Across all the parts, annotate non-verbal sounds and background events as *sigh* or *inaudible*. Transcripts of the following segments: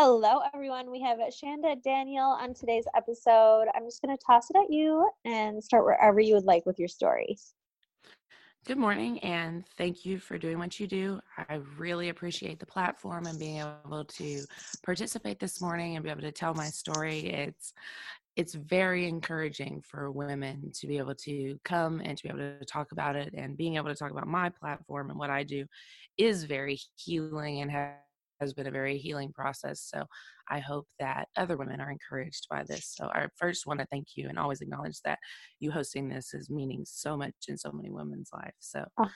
Hello, everyone. We have Shanda Danielle on today's episode. I'm just going to toss it at you and start wherever you would like with your story. Good morning, and thank you for doing what you do. I really appreciate the platform and being able to participate this morning and be able to tell my story. It's it's very encouraging for women to be able to come and to be able to talk about it and being able to talk about my platform and what I do is very healing and has been a very healing process. So I hope that other women are encouraged by this. So I first want to thank you and always acknowledge that you hosting this is meaning so much in so many women's lives. So oh,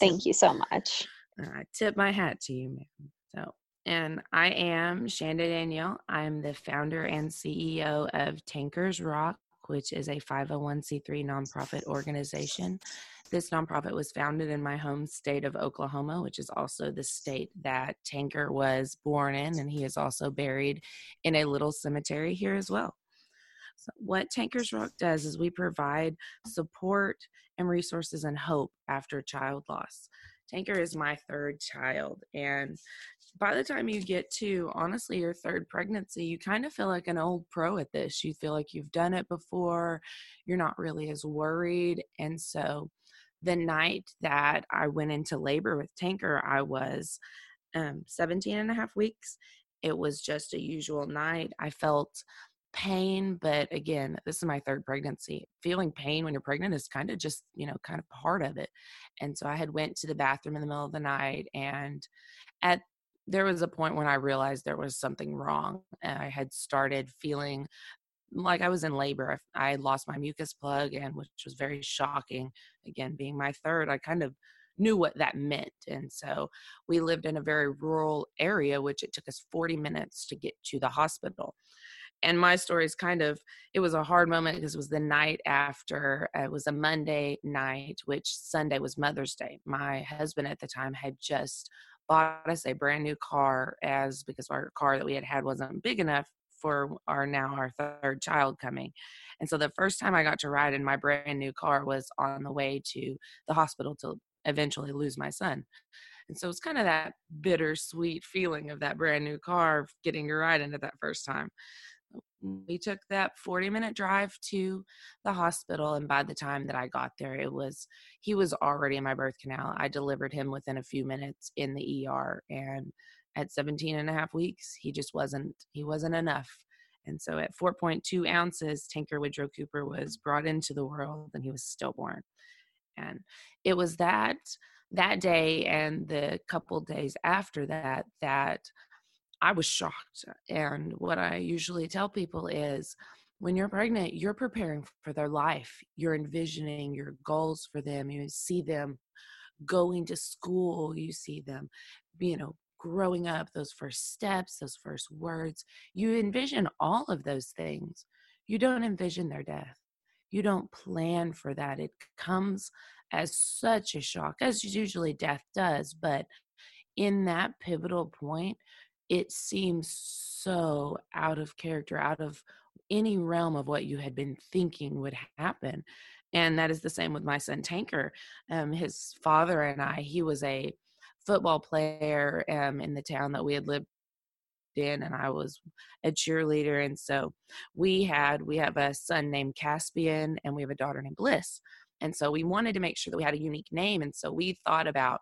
thank you so much. I tip my hat to you, ma'am. So and I am Shanda Danielle. I'm the founder and CEO of Tankers Rock, which is a 501c3 nonprofit organization this nonprofit was founded in my home state of Oklahoma, which is also the state that Tanker was born in, and he is also buried in a little cemetery here as well. So what Tankers Rock does is we provide support and resources and hope after child loss. Tanker is my third child, and by the time you get to honestly your third pregnancy, you kind of feel like an old pro at this. You feel like you've done it before, you're not really as worried. And so the night that I went into labor with Tanker, I was um, 17 and a half weeks. It was just a usual night. I felt pain, but again, this is my third pregnancy. Feeling pain when you're pregnant is kind of just, you know, kind of part of it. And so I had went to the bathroom in the middle of the night and at there was a point when I realized there was something wrong. I had started feeling like I was in labor. I, lost my mucus plug, and which was very shocking. Again, being my third, I kind of knew what that meant. And so we lived in a very rural area, which it took us 40 minutes to get to the hospital. And my story is kind of, it was a hard moment because it was the night after, it was a Monday night, which Sunday was Mother's Day. My husband at the time had just bought us a brand new car as because our car that we had had wasn't big enough for our now our third child coming. And so the first time I got to ride in my brand new car was on the way to the hospital to eventually lose my son. And so it's kind of that bittersweet feeling of that brand new car getting to ride into that first time. We took that 40 minute drive to the hospital. And by the time that I got there, it was, he was already in my birth canal. I delivered him within a few minutes in the ER. And at 17 and a half weeks he just wasn't he wasn't enough. And so at 4.2 ounces tanker woodrow cooper was brought into the world and he was stillborn. And it was that that day and the couple days after that that i was shocked. And what i usually tell people is when you're pregnant you're preparing for their life. You're envisioning your goals for them. You see them going to school. You see them you know growing up, those first steps, those first words. You envision all of those things. You don't envision their death. You don't plan for that. It comes as such a shock, as usually death does. But in that pivotal point, it seems so out of character, out of any realm of what you had been thinking would happen. And that is the same with my son Tanker. Um, his father and I, he was a football player um, in the town that we had lived in and I was a cheerleader and so we had we have a son named Caspian and we have a daughter named Bliss and so we wanted to make sure that we had a unique name and so we thought about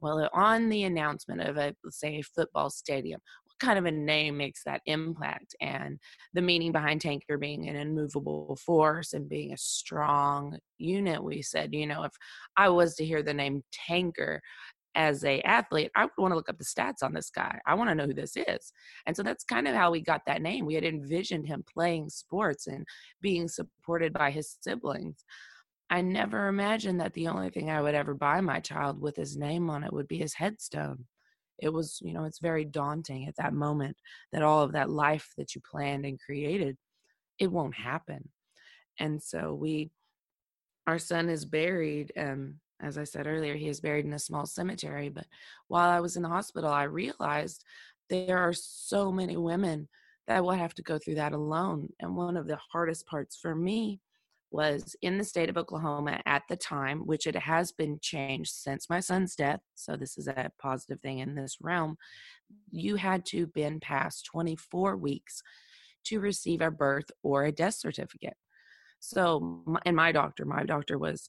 well on the announcement of a say a football stadium what kind of a name makes that impact? And the meaning behind tanker being an immovable force and being a strong unit we said you know if i was to hear the name tanker as a athlete, I want to look up the stats on this guy. I want to know who this is. And so that's kind of how we got that name. We had envisioned him playing sports and being supported by his siblings. I never imagined that the only thing I would ever buy my child with his name on it would be his headstone. it was you know it's very daunting at that moment that all of that life that you planned and created it won't happen and so we our son is buried um as i said earlier he is buried in a small cemetery but while i was in the hospital i realized there are so many women that will have to go through that alone and one of the hardest parts for me was in the state of Oklahoma at the time, which it has been changed since my son's death. So this is a positive thing in this realm. You had to been past 24 weeks to receive a birth or a death certificate. So, and my doctor, my doctor was,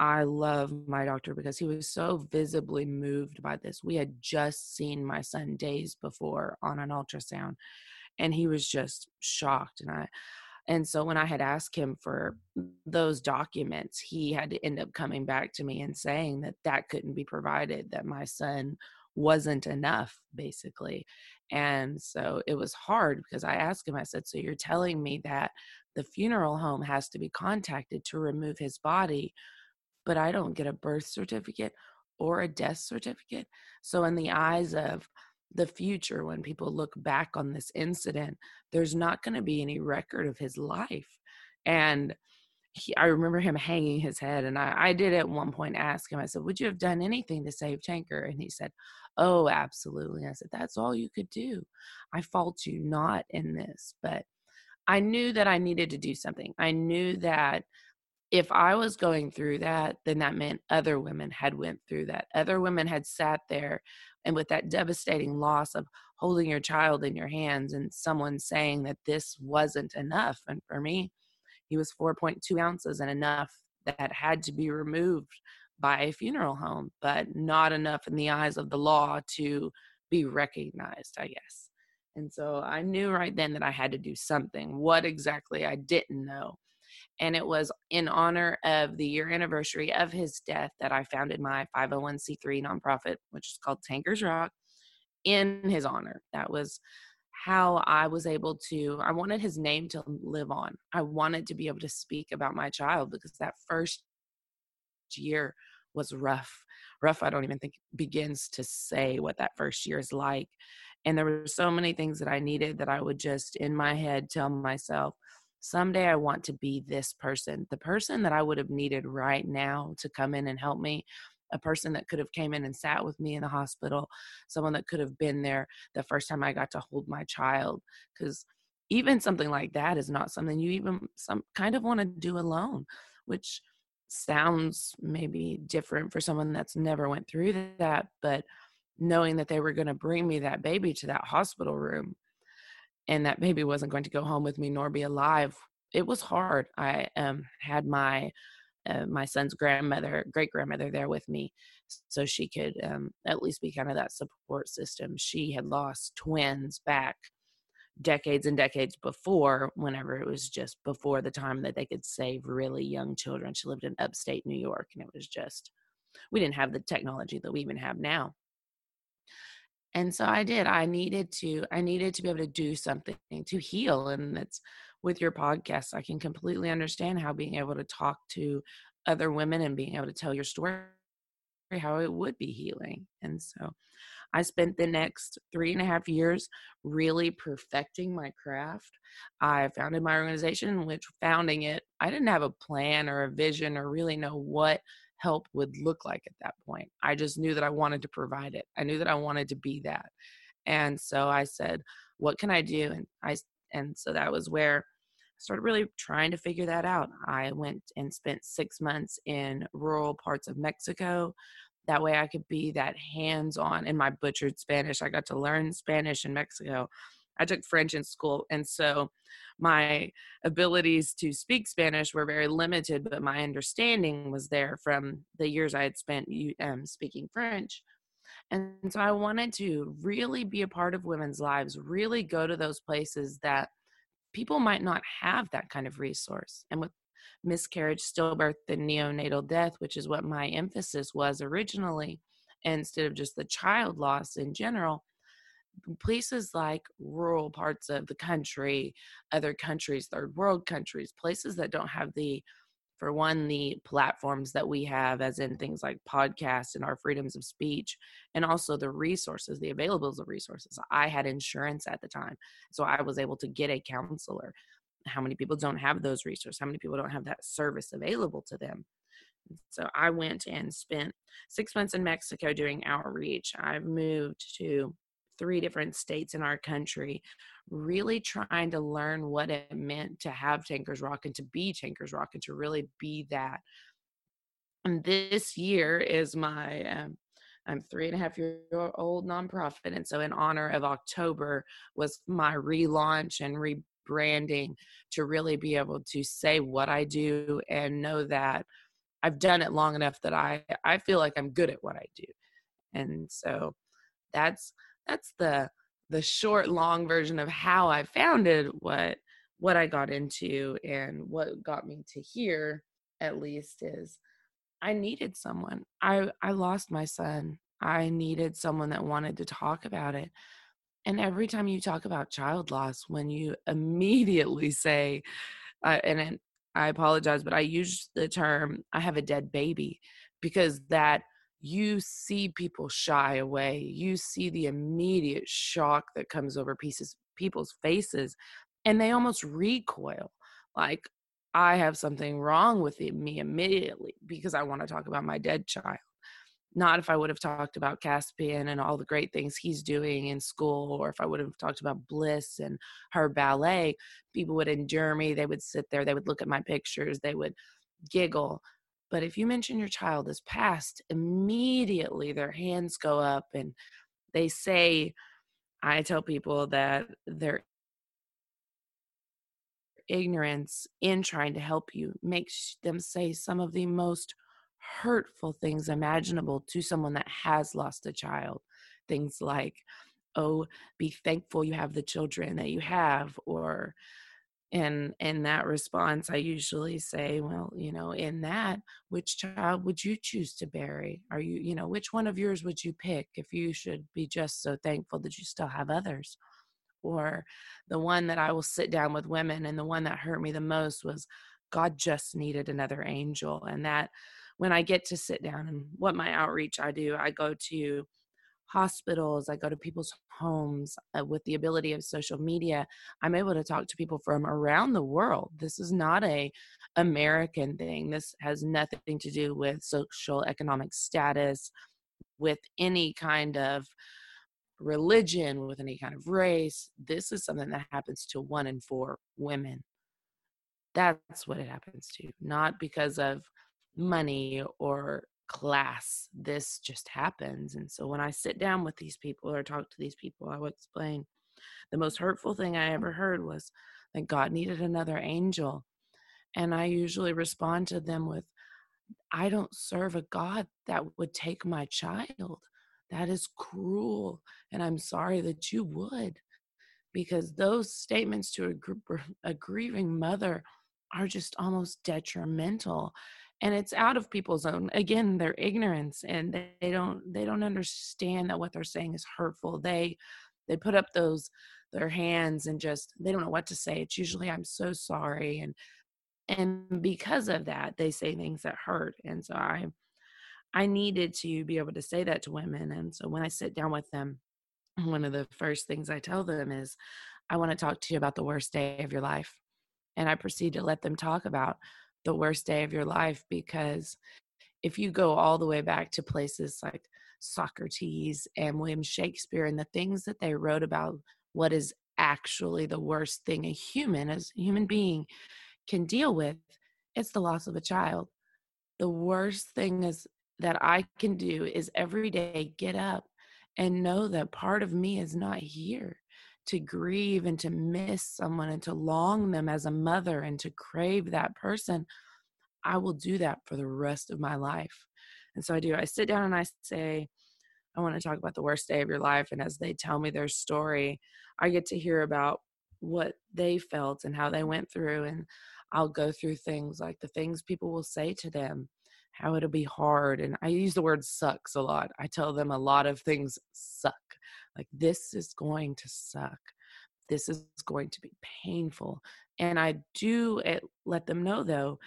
I love my doctor because he was so visibly moved by this. We had just seen my son days before on an ultrasound, and he was just shocked. And I, and so when I had asked him for those documents, he had to end up coming back to me and saying that that couldn't be provided, that my son wasn't enough, basically. And so it was hard because I asked him, I said, So you're telling me that the funeral home has to be contacted to remove his body, but I don't get a birth certificate or a death certificate? So, in the eyes of the future when people look back on this incident there's not going to be any record of his life. And he, i remember him hanging his head and I, I did at one point ask him i said would you have done anything to save tanker? And he said oh absolutely. I said that's all you could do. I fault you not in this. But i knew that i needed to do something. I knew that if I was going through that, then that meant other women had went through that. Other women had sat there and with that devastating loss of holding your child in your hands and someone saying that this wasn't enough. And for me, he was 4.2 ounces and enough that had to be removed by a funeral home, but not enough in the eyes of the law to be recognized, I guess. And so I knew right then that I had to do something. What exactly I didn't know and it was in honor of the year anniversary of his death that I founded my 501c3 nonprofit, which is called Tankers Rock, in his honor. That was how I was able to, I wanted his name to live on. I wanted to be able to speak about my child because that first year was rough. Rough, I don't even think begins to say what that first year is like. And there were so many things that I needed that I would just in my head tell myself, someday I want to be this person, the person that I would have needed right now to come in and help me, a person that could have came in and sat with me in the hospital, someone that could have been there the first time I got to hold my child cuz even something like that is not something you even some kind of want to do alone, which sounds maybe different for someone that's never went through that, but knowing that they were going to bring me that baby to that hospital room and that baby wasn't going to go home with me nor be alive it was hard. I um, had my uh, my son's grandmother great grandmother there with me so she could um, at least be kind of that support system. She had lost twins back decades and decades before whenever it was just before the time that they could save really young children. She lived in upstate new york and it was just we didn't have the technology that we even have now and so i did i needed to i needed to be able to do something to heal and it's with your podcast i can completely understand how being able to talk to other women and being able to tell your story how it would be healing. And so i spent the next three and a half years really perfecting my craft. I founded my organization which founding it i didn't have a plan or a vision or really know what help would look like at that point. I just knew that I wanted to provide it. I knew that I wanted to be that. And so I said, what can I do? And I and so that was where I started really trying to figure that out. I went and spent 6 months in rural parts of Mexico. That way I could be that hands-on in my butchered Spanish. I got to learn Spanish in Mexico. I took French in school. And so my abilities to speak Spanish were very limited, but my understanding was there from the years I had spent um, speaking French. And so I wanted to really be a part of women's lives, really go to those places that people might not have that kind of resource. And with miscarriage, stillbirth, and neonatal death, which is what my emphasis was originally, instead of just the child loss in general, places like rural parts of the country, other countries, third world countries, places that don't have the for one the platforms that we have as in things like podcasts and our freedoms of speech and also the resources the available resources. I had insurance at the time so i was able to get a counselor. How many people don't have those resources? How many people don't have that service available to them? So i went and spent six months in mexico doing outreach. I've moved to three different states in our country, really trying to learn what it meant to have Tankers Rock and to be Tankers Rock and to really be that. And this year is my um, I'm three and a half year old nonprofit, and so in honor of October was my relaunch and rebranding to really be able to say what I do and know that I've done it long enough that I I feel like I'm good at what I do, and so that's that's the the short long version of how I founded what what I got into and what got me to here at least is I needed someone. I I lost my son. I needed someone that wanted to talk about it. And every time you talk about child loss, when you *laughs* immediately say, uh, and I apologize, but I use the term "I have a dead baby" because that you see people shy away. You see the immediate shock that comes over pieces people's faces and they almost recoil like I have something wrong with me immediately because I want to talk about my dead child. Not if I would have talked about Caspian and all the great things he's doing in school, or if I would have talked about Bliss and her ballet, people would endure me. They would sit there, they would look at my pictures, they would giggle. But if you mention your child is passed, immediately their hands go up and they say, I tell people that their ignorance in trying to help you makes them say some of the most hurtful things imaginable to someone that has lost a child. Things like, oh, be thankful you have the children that you have, or and in that response i usually say well you know in that which child would you choose to bury? Are you you know which one of yours would you pick if you should be just so thankful that you still have others? Or the one that i will sit down with women and the one that hurt me the most was god just needed another angel. And that when i get to sit down and what my outreach i do i go to hospitals, I go to people's homes uh, with the ability of social media. I'm able to talk to people from around the world. This is not a American thing. This has nothing to do with social economic status, with any kind of religion, with any kind of race. This is something that happens to one in four women. That's what it happens to, not because of money or class this just happens and so when i sit down with these people or talk to these people i will explain. The most hurtful thing i ever heard was that god needed another angel and i usually respond to them with i don't serve a god that would take my child. That is cruel and i'm sorry that you would. Because those statements to a, group, a grieving mother are just almost detrimental and it's out of people's own again their ignorance and they, don't they don't understand that what they're saying is hurtful. They they put up those their hands and just they don't know what to say. It's usually i'm so sorry and and because of that they say things that hurt and so i i needed to be able to say that to women and so when i sit down with them one of the first things i tell them is i want to talk to you about the worst day of your life and i proceed to let them talk about the worst day of your life because if you go all the way back to places like Socrates and William Shakespeare and the things that they wrote about what is actually the worst thing a human as a human being can deal with it's the loss of a child. The worst thing is that i can do is every day get up and know that part of me is not here to grieve and to miss someone and to long them as a mother and to crave that person, I will do that for the rest of my life. And so I do. I sit down and I say, I want to talk about the worst day of your life. And as they tell me their story, I get to hear about what they felt and how they went through. And I'll go through things like the things people will say to them, how it'll be hard. And I use the word sucks a lot. I tell them a lot of things suck. Like, this is going to suck. This is going to be painful. And I do it, let them know, though,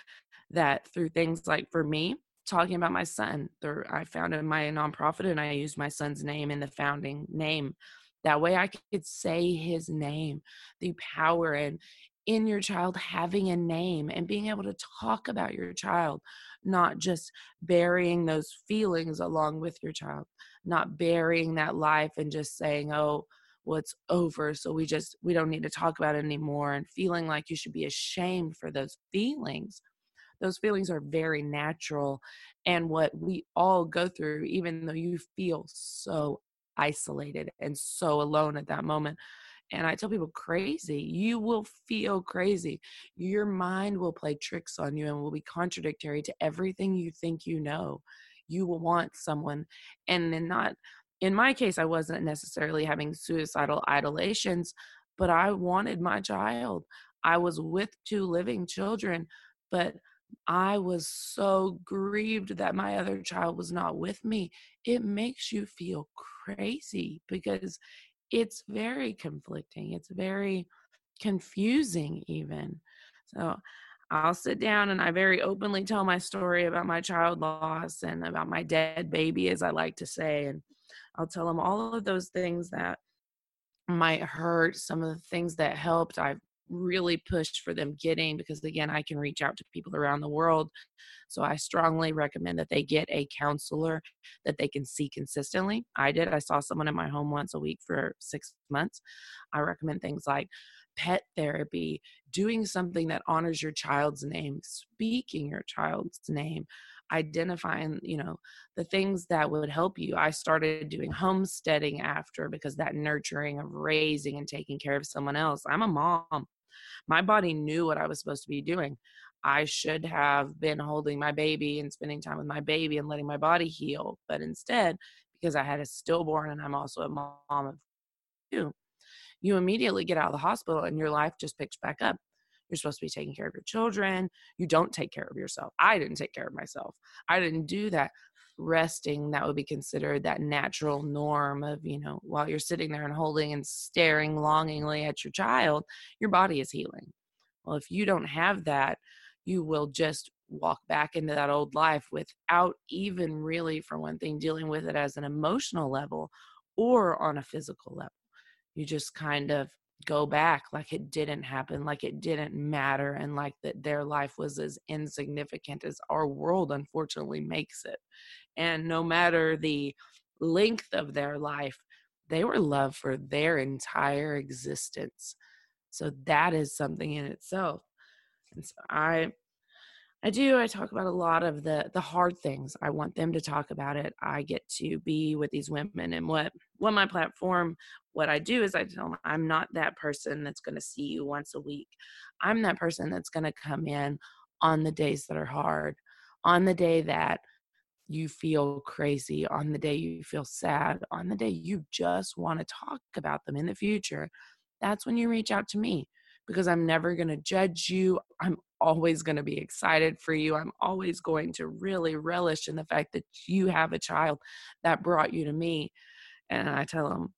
that through things like for me, talking about my son, there, I founded my nonprofit and I used my son's name in the founding name. That way I could say his name, the power and in your child having a name and being able to talk about your child, not just burying those feelings along with your child, not burying that life and just saying, oh, well, over. So we just, we don't need to talk about it anymore and feeling like you should be ashamed for those feelings. Those feelings are very natural and what we all go through, even though you feel so isolated and so alone at that moment and I tell people, crazy. You will feel crazy. Your mind will play tricks on you and will be contradictory to everything you think you know. You will want someone, and then not, in my case, I wasn't necessarily having suicidal idolations, but I wanted my child. I was with two living children, but I was so grieved that my other child was not with me. It makes you feel crazy because it's very conflicting. It's very confusing, even. So I'll sit down and I very openly tell my story about my child loss and about my dead baby, as I like to say. And I'll tell them all of those things that might hurt, some of the things that helped. I've really pushed for them getting because again i can reach out to people around the world so i strongly recommend that they get a counselor that they can see consistently. I did i saw someone in my home once a week for six months. I recommend things like pet therapy doing something that honors your child's name speaking your child's name identifying you know the things that would help you i started doing homesteading after because that nurturing of raising and taking care of someone else i'm a mom my body knew what I was supposed to be doing. I should have been holding my baby and spending time with my baby and letting my body heal. But instead, because I had a stillborn and I'm also a mom of two, you immediately get out of the hospital and your life just picks back up. You're supposed to be taking care of your children. You don't take care of yourself. I didn't take care of myself. I didn't do that resting that would be considered that natural norm of you know while you're sitting there and holding and staring longingly at your child your body is healing well if you don't have that you will just walk back into that old life without even really for one thing dealing with it as an emotional level or on a physical level you just kind of go back like it didn't happen like it didn't matter and like that their life was as insignificant as our world unfortunately makes it. And no matter the length of their life they were loved for their entire existence. So that is something in itself. And so i i do i talk about a lot of the the hard things i want them to talk about it i get to be with these women and what what my platform what i do is i tell them i'm not that person that's going to see you once a week i'm that person that's going to come in on the days that are hard on the day that you feel crazy, on the day you feel sad, on the day you just want to talk about them in the future, that's when you reach out to me because I'm never going to judge you. I'm always going to be excited for you. I'm always going to really relish in the fact that you have a child that brought you to me. And I tell them,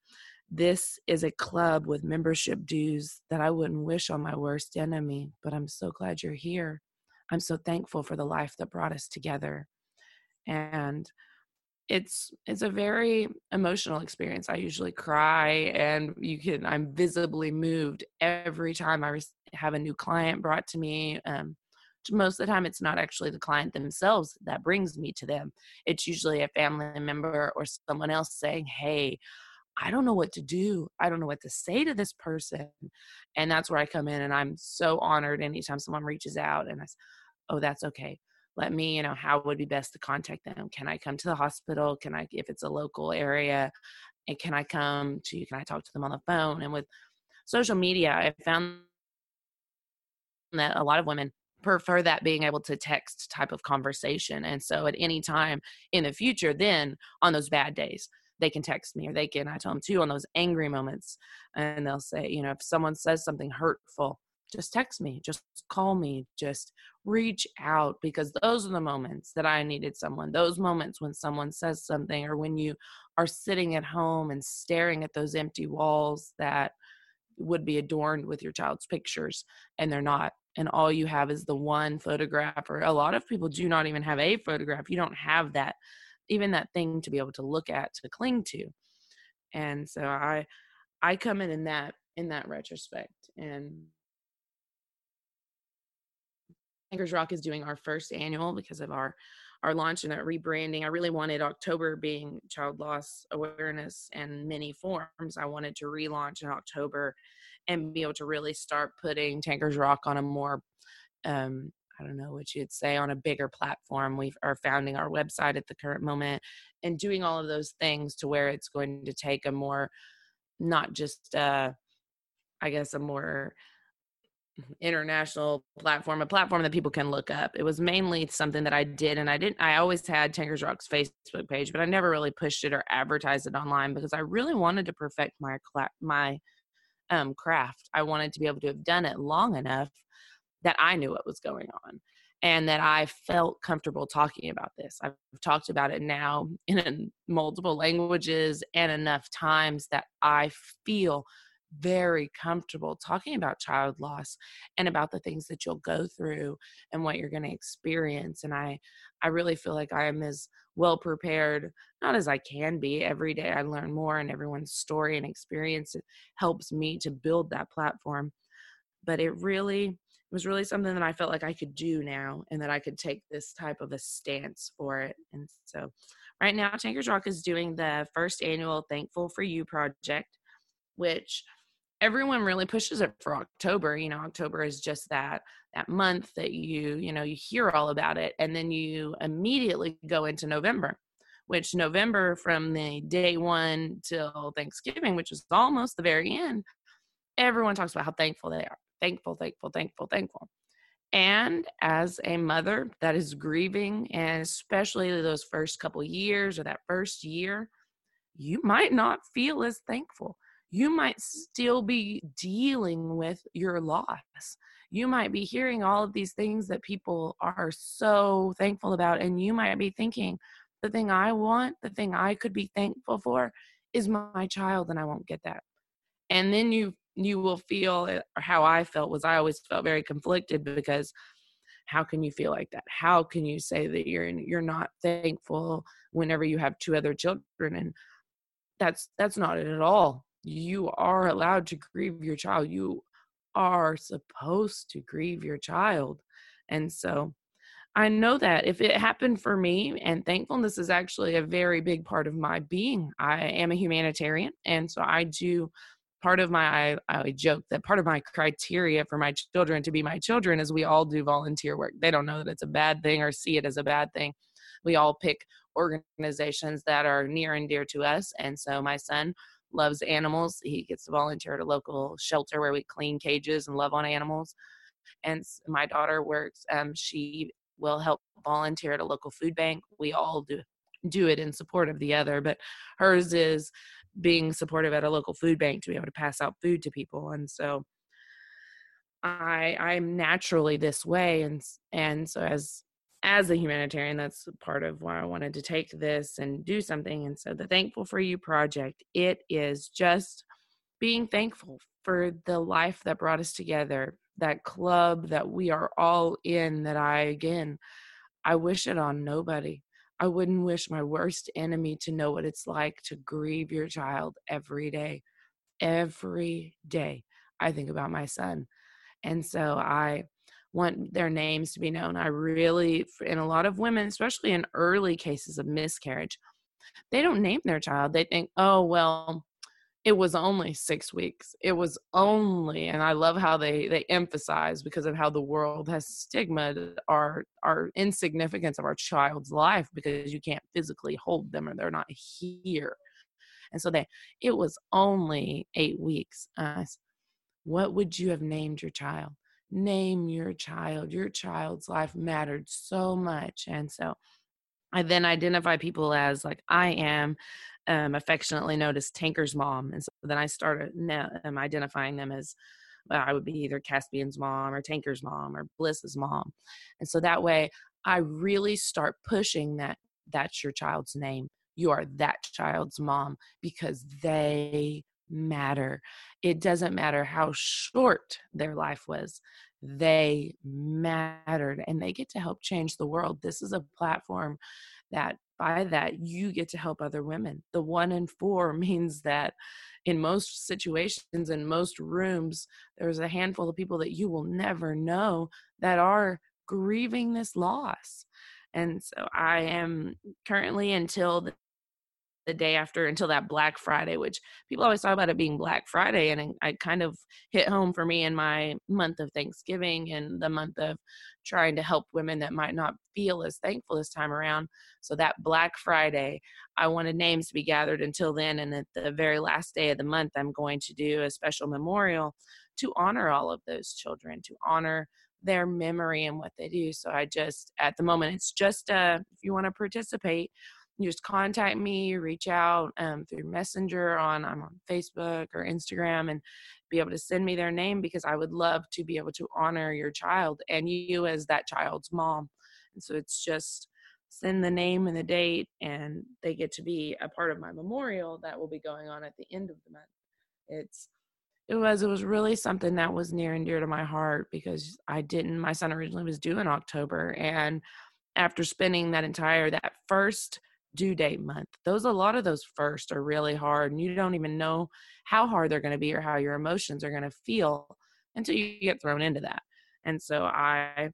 this is a club with membership dues that I wouldn't wish on my worst enemy, but I'm so glad you're here. I'm so thankful for the life that brought us together and it's it's a very emotional experience i usually cry and you can i'm visibly moved every time i have a new client brought to me um, most of the time it's not actually the client themselves that brings me to them. It's usually a family member or someone else saying hey i don't know what to do. I don't know what to say to this person. And that's where i come in and i'm so honored anytime someone reaches out and i say oh that's okay. Let me you know how would be best to contact them? Can i come to the hospital? Can i if it's a local area and can i come to you? Can i talk to them on the phone? And with social media i found that a lot of women prefer that being able to text type of conversation and so at any time in the future then on those bad days they can text me or they can i tell them too on those angry moments and they'll say you know if someone says something hurtful just text me, just call me, just reach out because those are the moments that I needed someone. Those moments when someone says something or when you are sitting at home and staring at those empty walls that would be adorned with your child's pictures and they're not and all you have is the one photograph or a lot of people do not even have a photograph you don't have that even that thing to be able to look at to cling to and so i i come in in that in that retrospect and Tankers Rock is doing our first annual because of our our launch and that rebranding. I really wanted October being child loss awareness and many forms. I wanted to relaunch in October and be able to really start putting Tankers Rock on a more um, I don't know what you'd say on a bigger platform. We are founding our website at the current moment and doing all of those things to where it's going to take a more, not just, uh, I guess, a more international platform, a platform that people can look up. It was mainly something that I did, and I didn't. I always had Tankers Rock's Facebook page, but I never really pushed it or advertised it online because I really wanted to perfect my my um, craft. I wanted to be able to have done it long enough that I knew what was going on and that I felt comfortable talking about this. I've talked about it now in *laughs* multiple languages and enough times that I feel very comfortable talking about child loss and about the things that you'll go through and what you're going to experience and i i really feel like i am as well prepared not as i can be every day i learn more and everyone's story and experience helps me to build that platform but it really it was really something that I felt like I could do now and that I could take this type of a stance for it. And so right now Tankers Rock is doing the first annual Thankful for You project, which everyone really pushes it for October. You know, October is just that that month that you, you know, you hear all about it and then you immediately go into November, which November from the day 1 till Thanksgiving, which is almost the very end, everyone talks about how thankful they are. Thankful, thankful, thankful, thankful. And as a mother that is grieving, and especially those first couple years or that first year, you might not feel as thankful you might still be dealing with your loss. You might be hearing all of these things that people are so thankful about, and you might be thinking, the thing I want, the thing I could be thankful for is my child, and I won't get that. And then you you will feel how I felt was I always felt very conflicted because how can you feel like that? How can you say that you're you're not thankful whenever you have two other children and that's that's not it at all you are allowed to grieve your child. You are supposed to grieve your child. And so I know that if it happened for me, and thankfulness is actually a very big part of my being. I am a humanitarian, and so I do part of my I, I joke that part of my criteria for my children to be my children is we all do volunteer work. They don't know that it's a bad thing or see it as a bad thing. We all pick organizations that are near and dear to us. And so my son loves animals. He gets to volunteer at a local shelter where we clean cages and love on animals. And my daughter works, um, she will help volunteer at a local food bank. We all do do it in support of the other, but hers is being supportive at a local food bank to be able to pass out food to people. And so I I'm naturally this way and and so as as a humanitarian, that's part of why I wanted to take this and do something. And so the Thankful for You project, it is just being thankful for the life that brought us together, that club that we are all in, that I, again, I wish it on nobody. I wouldn't wish my worst enemy to know what it's like to grieve your child every day. Every day, I think about my son. And so I want their names to be known. I really, in a lot of women, especially in early cases of miscarriage, they don't name their child. They think, oh, well, it was only six weeks. It was only, and I love how they they emphasize because of how the world has stigma our our insignificance of our child's life because you can't physically hold them or they're not here. And so they, it was only eight weeks. Uh, what would you have named your child? Name your child. Your child's life mattered so much. And so I then identify people as like I am um, affectionately known as Tanker's mom. And so then I started um, identifying them as well, I would be either Caspian's mom or Tanker's mom or Bliss's mom. And so that way I really start pushing that that's your child's name. You are that child's mom because they matter. It doesn't matter how short their life was, they mattered and they get to help change the world. This is a platform that by that you get to help other women. The one in four *laughs* means that in most situations, in most rooms, there's a handful of people that you will never know that are grieving this loss. And so I am currently until the the day after until that Black Friday, which people always talk about it being Black Friday. And I kind of hit home for me in my month of Thanksgiving and the month of trying to help women that might not feel as thankful this time around. So that Black Friday, I wanted names to be gathered until then. And at the very last day of the month, I'm going to do a special memorial to honor all of those children, to honor their memory and what they do. So I just, at the moment, it's just uh, if you want to participate, just contact me, reach out um, through Messenger on I'm on Facebook or Instagram, and be able to send me their name because I would love to be able to honor your child and you as that child's mom. And so it's just send the name and the date, and they get to be a part of my memorial that will be going on at the end of the month. It's it was it was really something that was near and dear to my heart because I didn't my son originally was due in October and after spending that entire that first due date month. Those a lot of those first are really hard and you don't even know how hard they're going to be or how your emotions are going to feel until you get thrown into that. And so I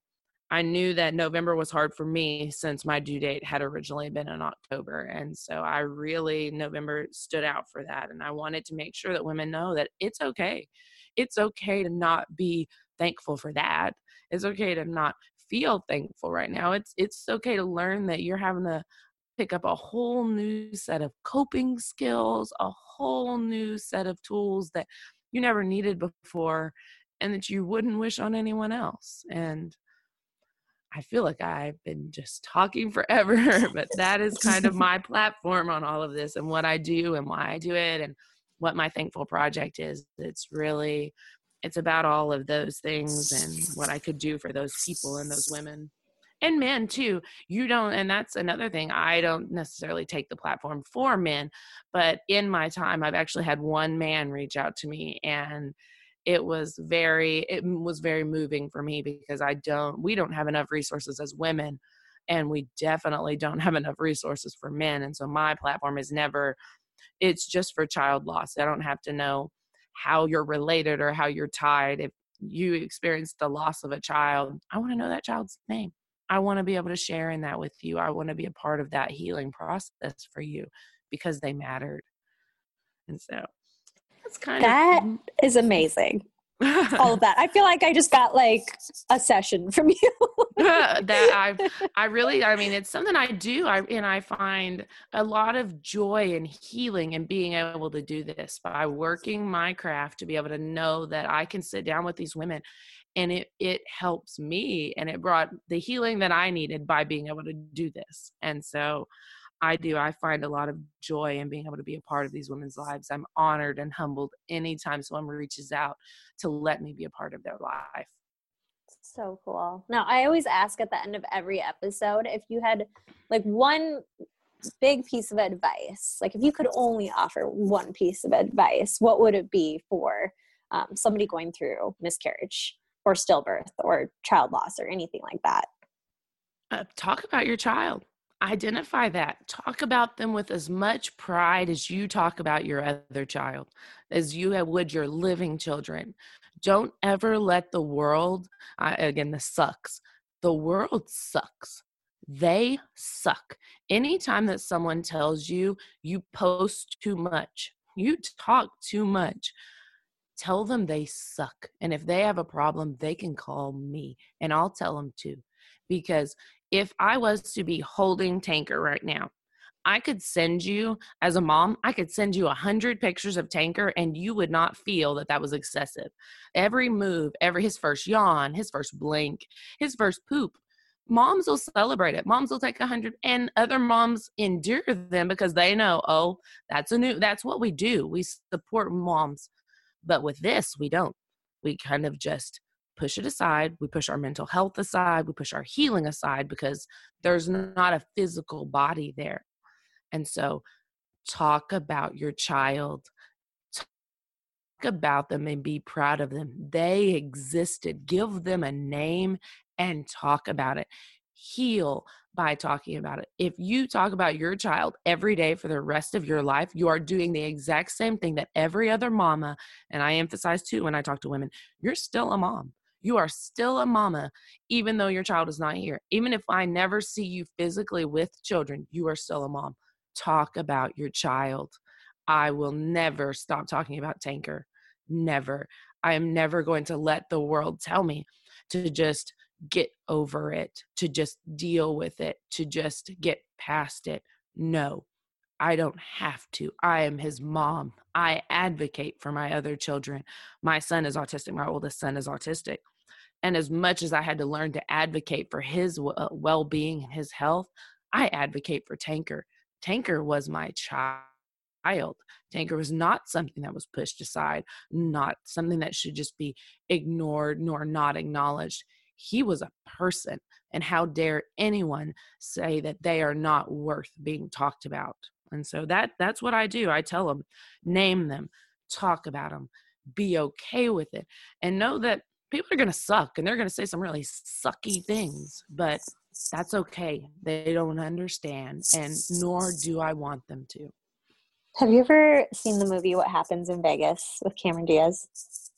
I knew that November was hard for me since my due date had originally been in October. And so I really November stood out for that and I wanted to make sure that women know that it's okay. It's okay to not be thankful for that. It's okay to not feel thankful right now. It's it's okay to learn that you're having a pick up a whole new set of coping skills, a whole new set of tools that you never needed before and that you wouldn't wish on anyone else. And I feel like I've been just talking *laughs* forever, but that is kind of my platform on all of this and what I do and why I do it and what my thankful project is. It's really it's about all of those things and what I could do for those people and those women and men too you don't and that's another thing i don't necessarily take the platform for men but in my time i've actually had one man reach out to me and it was very it was very moving for me because i don't we don't have enough resources as women and we definitely don't have enough resources for men and so my platform is never it's just for child loss i don't have to know how you're related or how you're tied if you experienced the loss of a child i want to know that child's name I want to be able to share in that with you. I want to be a part of that healing process for you because they mattered. And so that's kind that of that is amazing. all of *laughs* that. I feel like I just got like a session from *laughs* you. *laughs* that I I really I mean it's something I do I and I find a lot of joy and healing in being able to do this by working my craft to be able to know that I can sit down with these women and it it helps me and it brought the healing that I needed by being able to do this. And so I do I find a lot of joy in being able to be a part of these women's lives. I'm honored and humbled anytime someone reaches out to let me be a part of their life. So cool. Now, I always ask at the end of every episode if you had like one big piece of advice, like if you could only offer one piece of advice, what would it be for um, somebody going through miscarriage? Or stillbirth or child loss or anything like that. Uh, talk about your child. Identify that. Talk about them with as much pride as you talk about your other child, as you would your living children. Don't ever let the world, uh, again, this sucks. The world sucks. They suck. Anytime that someone tells you you post too much, you talk too much, tell them they suck. And if they have a problem, they can call me and I'll tell them too. Because if I was to be holding Tanker right now, I could send you, as a mom, I could send you a hundred pictures of Tanker and you would not feel that that was excessive. Every move, every his first yawn, his first blink, his first poop, moms will celebrate it. Moms will take a hundred, and other moms endure them because they know, oh, that's a new, that's what we do. We support moms but with this, we don't. We kind of just push it aside. We push our mental health aside. We push our healing aside because there's not a physical body there. And so, talk about your child. Talk about them and be proud of them. They existed. Give them a name and talk about it. Heal by talking about it. If you talk about your child every day for the rest of your life, you are doing the exact same thing that every other mama, and I emphasize too when I talk to women, you're still a mom. You are still a mama, even though your child is not here. Even if I never see you physically with children, you are still a mom. Talk about your child. I will never stop talking about Tanker. Never. I am never going to let the world tell me to just get over it, to just deal with it, to just get past it. No, I don't have to. I am his mom. I advocate for my other children. My son is autistic. My oldest son is autistic. And as much as I had to learn to advocate for his uh, well being and his health, I advocate for Tanker. Tanker was my child. Tanker was not something that was pushed aside, not something that should just be ignored nor not acknowledged. He was a person. And how dare anyone say that they are not worth being talked about? And so that that's what I do. I tell them, name them, talk about them, be okay with it, and know that people are going to suck and they're going to say some really sucky things, but that's okay. They don't understand, and nor do I want them to. Have you ever seen the movie What Happens in Vegas with Cameron Diaz?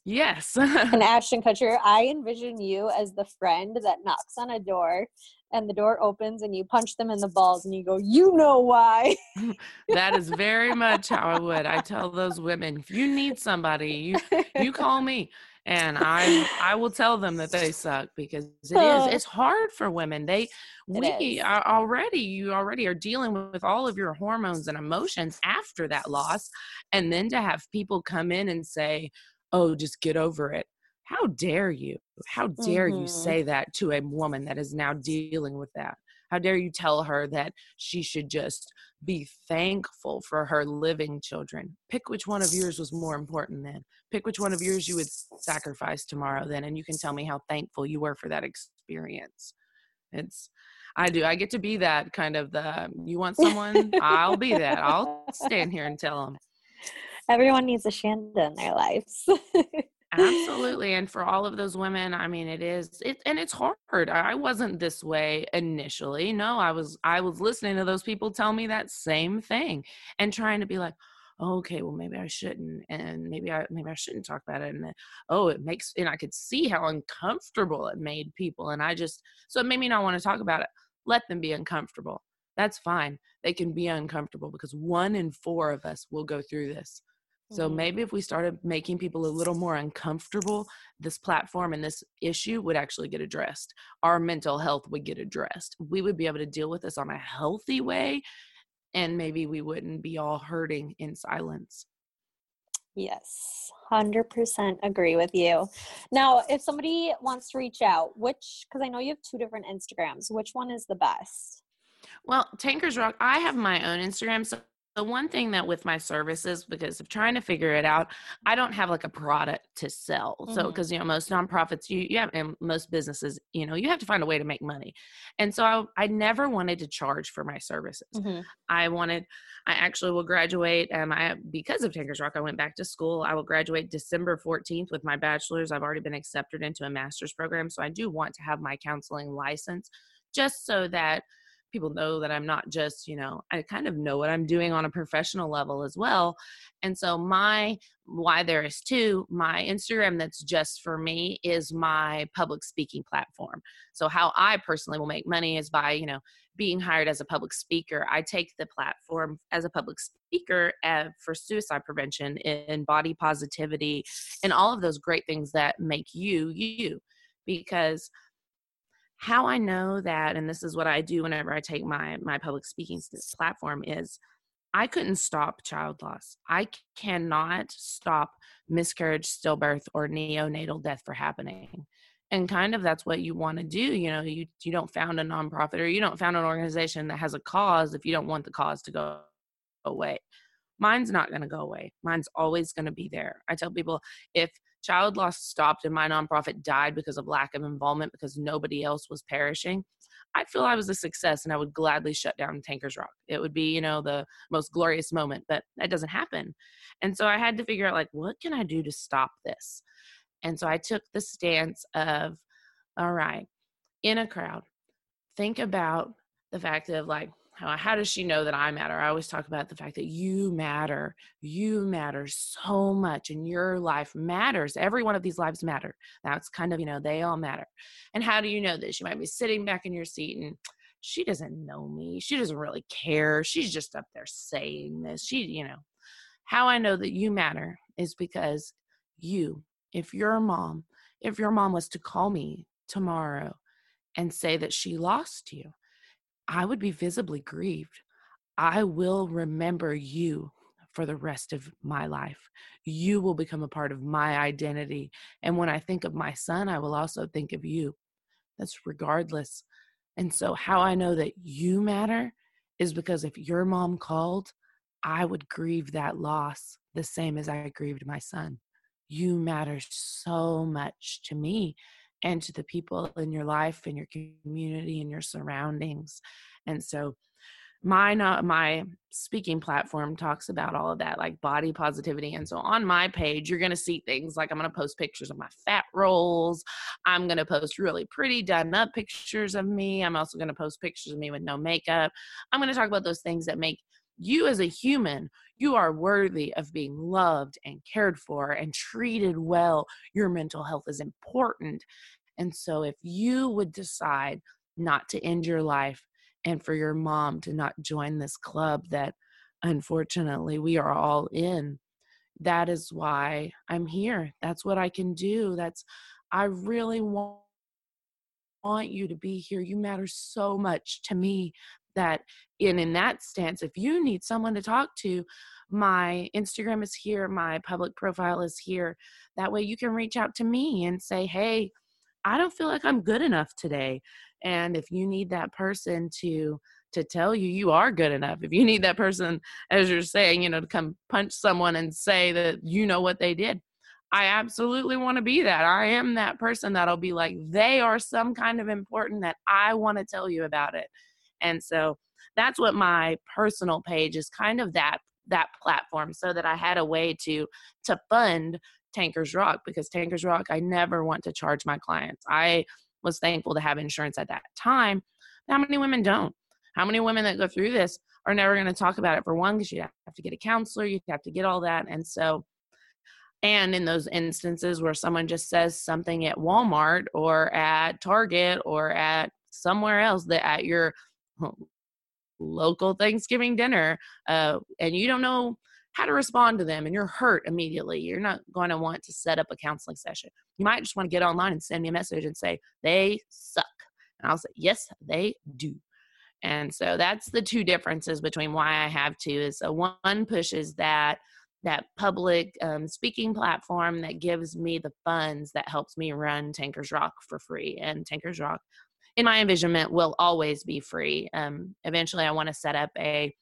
Yes. and *laughs* Ashton Kutcher. I envision you as the friend that knocks on a door and the door opens and you punch them in the balls and you go, You know why. *laughs* that is very much how I would. I tell those women, if you need somebody, you you call me and I I will tell them that they suck because it is it's hard for women. They we are already you already are dealing with all of your hormones and emotions after that loss, and then to have people come in and say, "Oh, just get over it." How dare you? How dare mm-hmm. you say that to a woman that is now dealing with that? How dare you tell her that she should just be thankful for her living children? Pick which one of yours was more important then. Pick which one of yours you would sacrifice tomorrow then, and you can tell me how thankful you were for that experience. It's, I do. I get to be that kind of the, you want someone? I'll be that. I'll stand here and tell them. Everyone needs a Shanda in their lives. *laughs* Absolutely. And for all of those women, I mean, it is it and it's hard. I wasn't this way initially. No, I was I was listening to those people tell me that same thing and trying to be like, oh, okay, well maybe I shouldn't and maybe I maybe I shouldn't talk about it and then, oh, it makes and I could see how uncomfortable it made people and I just so it made me not want to talk about it. Let them be uncomfortable. That's fine. They can be uncomfortable because one in four of us will go through this so mm-hmm. maybe if we started making people a little more uncomfortable, this platform and this issue would actually get addressed. Our mental health would get addressed. We would be able to deal with this on a healthy way, and maybe we wouldn't be all hurting in silence. Yes, 100% agree with you. Now, if somebody wants to reach out, which, because I know you have two different Instagrams, which one is the best? Well, Tankers Rock, I have my own Instagram. So the one thing that with my services because of trying to figure it out i don't have like a product to sell. Mm-hmm. so because you know most nonprofits you, you have and most businesses you know you have to find a way to make money. And so i, I never wanted to charge for my services. Mm-hmm. i wanted i actually will graduate um i because of tankers rock i went back to school. I will graduate december 14th with my bachelor's. I've already been accepted into a master's program so i do want to have my counseling license just so that people know that I'm not just, you know, I kind of know what I'm doing on a professional level as well. And so my why there is two, my Instagram that's just for me is my public speaking platform. So how I personally will make money is by, you know, being hired as a public speaker. I take the platform as a public speaker uh, for suicide prevention and body positivity and all of those great things that make you you because how I know that, and this is what I do whenever I take my my public speaking platform, is I couldn't stop child loss. I cannot stop miscarriage, stillbirth, or neonatal death for happening. And kind of that's what you want to do. You know, you you don't found a nonprofit or you don't found an organization that has a cause if you don't want the cause to go away. Mine's not going to go away. Mine's always going to be there. I tell people if child loss stopped and my nonprofit died because of lack of involvement because nobody else was perishing, I'd feel I was a success and I would gladly shut down Tankers Rock. It would be, you know, the most glorious moment, but that doesn't happen. And so I had to figure out, like, what can I do to stop this? And so I took the stance of, all right, in a crowd, think about the fact of like, how, how does she know that I matter? I always talk about the fact that you matter. You matter so much, and your life matters. Every one of these lives matter. That's kind of, you know, they all matter. And how do you know this? You might be sitting back in your seat and she doesn't know me. She doesn't really care. She's just up there saying this. She, you know, how I know that you matter is because you, if your mom, if your mom was to call me tomorrow and say that she lost you, I would be visibly grieved. I will remember you for the rest of my life. You will become a part of my identity. And when I think of my son, I will also think of you. That's regardless. And so, how I know that you matter is because if your mom called, I would grieve that loss the same as I grieved my son. You matter so much to me and to the people in your life and your community and your surroundings. And so my not my speaking platform talks about all of that like body positivity and so on my page you're going to see things like i'm going to post pictures of my fat rolls i'm going to post really pretty done up pictures of me i'm also going to post pictures of me with no makeup i'm going to talk about those things that make you as a human you are worthy of being loved and cared for and treated well your mental health is important and so if you would decide not to end your life and for your mom to not join this club that unfortunately we are all in, that is why I'm here. That's what I can do. That's, I really want want you to be here. You matter so much to me that in in that stance if you need someone to talk to my Instagram is here, my public profile is here. That way you can reach out to me and say, "Hey, I don't feel like I'm good enough today. And if you need that person to to tell you you are good enough, if you need that person, as you're saying, you know, to come punch someone and say that you know what they did, I absolutely want to be that. I am that person that'll be like, they are some kind of important that I want to tell you about it. And so that's what my personal page is kind of that that platform so that I had a way to to fund Tankers Rock because Tankers Rock, I never want to charge my clients. I was thankful to have insurance at that time. How many women don't? How many women that go through this are never going to talk about it for one because you have to get a counselor, you have to get all that. And so, and in those instances where someone just says something at Walmart or at Target or at somewhere else that at your local Thanksgiving dinner, uh, and you don't know how to respond to them and you're hurt immediately. You're not going to want to set up a counseling session. You might just want to get online and send me a message and say, they suck. And I'll say, yes, they do. And so that's the two differences between why I have two is so one pushes that that public um, speaking platform that gives me the funds that helps me run Tankers Rock for free. And Tankers Rock, in my envisionment, will always be free. Um, eventually, I want to set up a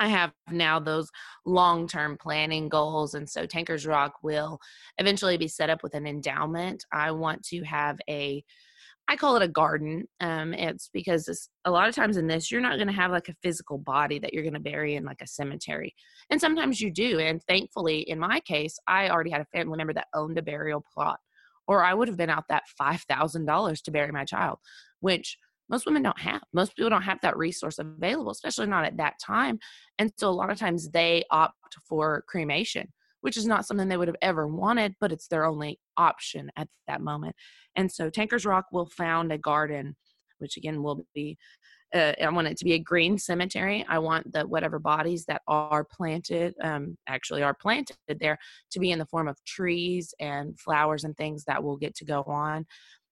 I have now those long term planning goals. And so Tankers Rock will eventually be set up with an endowment. I want to have a I call it a garden. Um, it's because a lot of times in this, you're not going to have like a physical body that you're going to bury in like a cemetery. And sometimes you do. And thankfully, in my case, I already had a family member that owned a burial plot, or I would have been out that $5,000 to bury my child, which most women don't have. Most people don't have that resource available, especially not at that time. And so a lot of times they opt for cremation, which is not something they would have ever wanted, but it's their only option at that moment. And so Tankers Rock will found a garden, which again will be. Uh, I want it to be a green cemetery. I want the whatever bodies that are planted, um, actually are planted there, to be in the form of trees and flowers and things that will get to go on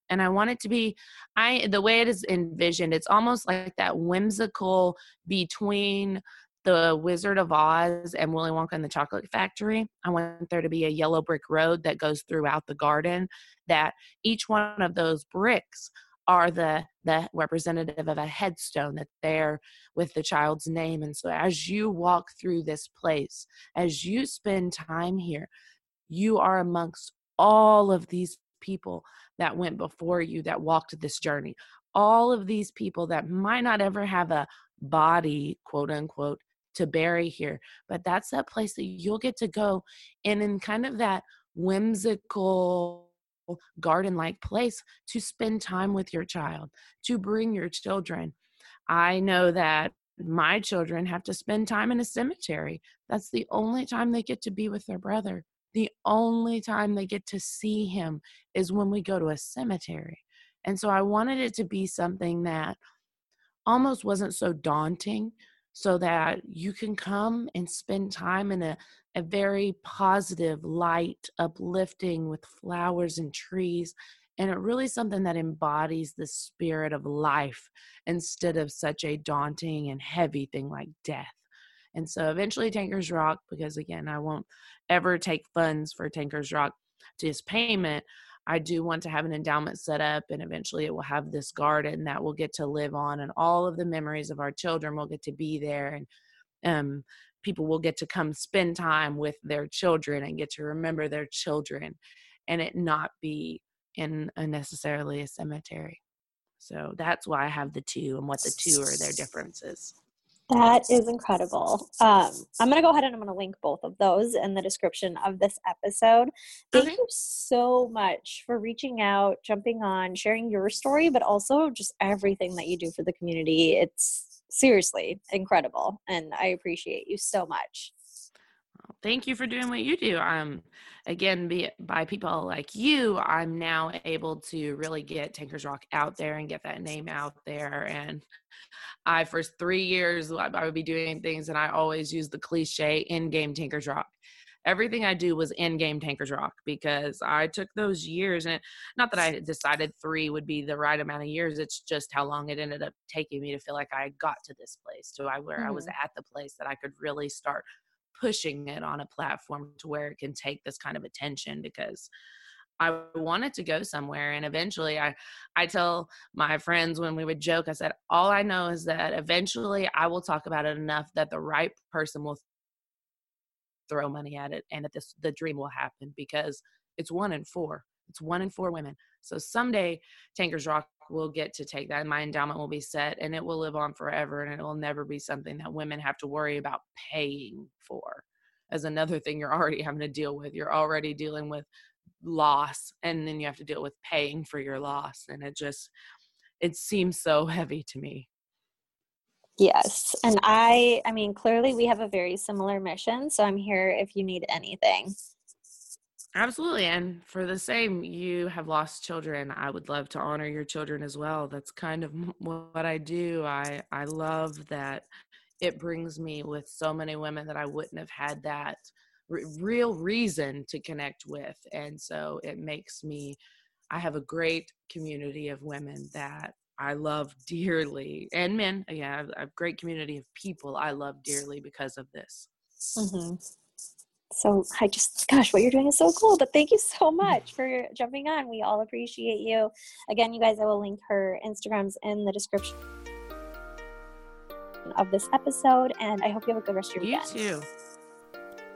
and I want it to be I the way it is envisioned, it's almost like that whimsical between the Wizard of Oz and Willy Wonka and the Chocolate Factory. I want there to be a yellow brick road that goes throughout the garden, that each one of those bricks are the the representative of a headstone that there with the child's name and so as you walk through this place as you spend time here you are amongst all of these people that went before you that walked this journey all of these people that might not ever have a body, quote unquote, to bury here. But that's that place that you'll get to go and in kind of that whimsical garden like place to spend time with your child, to bring your children. I know that my children have to spend time in a cemetery. That's the only time they get to be with their brother. The only time they get to see him is when we go to a cemetery. And so I wanted it to be something that almost wasn't so daunting so that you can come and spend time in a, a very positive, light, uplifting with flowers and trees. And it really something that embodies the spirit of life instead of such a daunting and heavy thing like death. And so eventually Tankers Rock, because again, I won't ever take funds for Tankers Rock to his payment. I do want to have an endowment set up, and eventually it will have this garden that we'll get to live on, and all of the memories of our children will get to be there, and um, people will get to come spend time with their children and get to remember their children, and it not be in a necessarily a cemetery. So that's why I have the two and what the two are their differences. That is incredible. Um, I'm going to go ahead and I'm going to link both of those in the description of this episode. Thank okay. you so much for reaching out, jumping on, sharing your story, but also just everything that you do for the community. It's seriously incredible. And I appreciate you so much. Thank you for doing what you do. Um, again, be, by people like you, I'm now able to really get Tankers Rock out there and get that name out there. And I, for three years, I would be doing things, and I always use the cliche in game Tankers Rock. Everything I do was in game Tankers Rock because I took those years, and not that I decided three would be the right amount of years. It's just how long it ended up taking me to feel like I got to this place, to I where mm-hmm. I was mm-hmm. at the place that I could really start pushing it on a platform to where it can take this kind of attention because I wanted to go somewhere and eventually I I tell my friends when we would joke I said all I know is that eventually I will talk about it enough that the right person will throw money at it and that this the dream will happen because it's one in four. It's one in four women so someday tankers rock will get to take that. And my endowment will be set and it will live on forever and it will never be something that women have to worry about paying for. As another thing you're already having to deal with. You're already dealing with loss and then you have to deal with paying for your loss and it just it seems so heavy to me. Yes and i i mean clearly we have a very similar mission so i'm here if you need anything absolutely and for the same you have lost children i would love to honor your children as well that's kind of what i do i i love that it brings me with so many women that i wouldn't have had that r- real reason to connect with. And so it makes me, I have a great community of women that I love dearly, and men. Yeah, I have a great community of people I love dearly because of this. Mm-hmm. So I just, gosh, what you're doing is so cool. But thank you so much for jumping on. We all appreciate you. Again, you guys, I will link her Instagrams in the description of this episode. And I hope you have a good rest of your weekend. You too.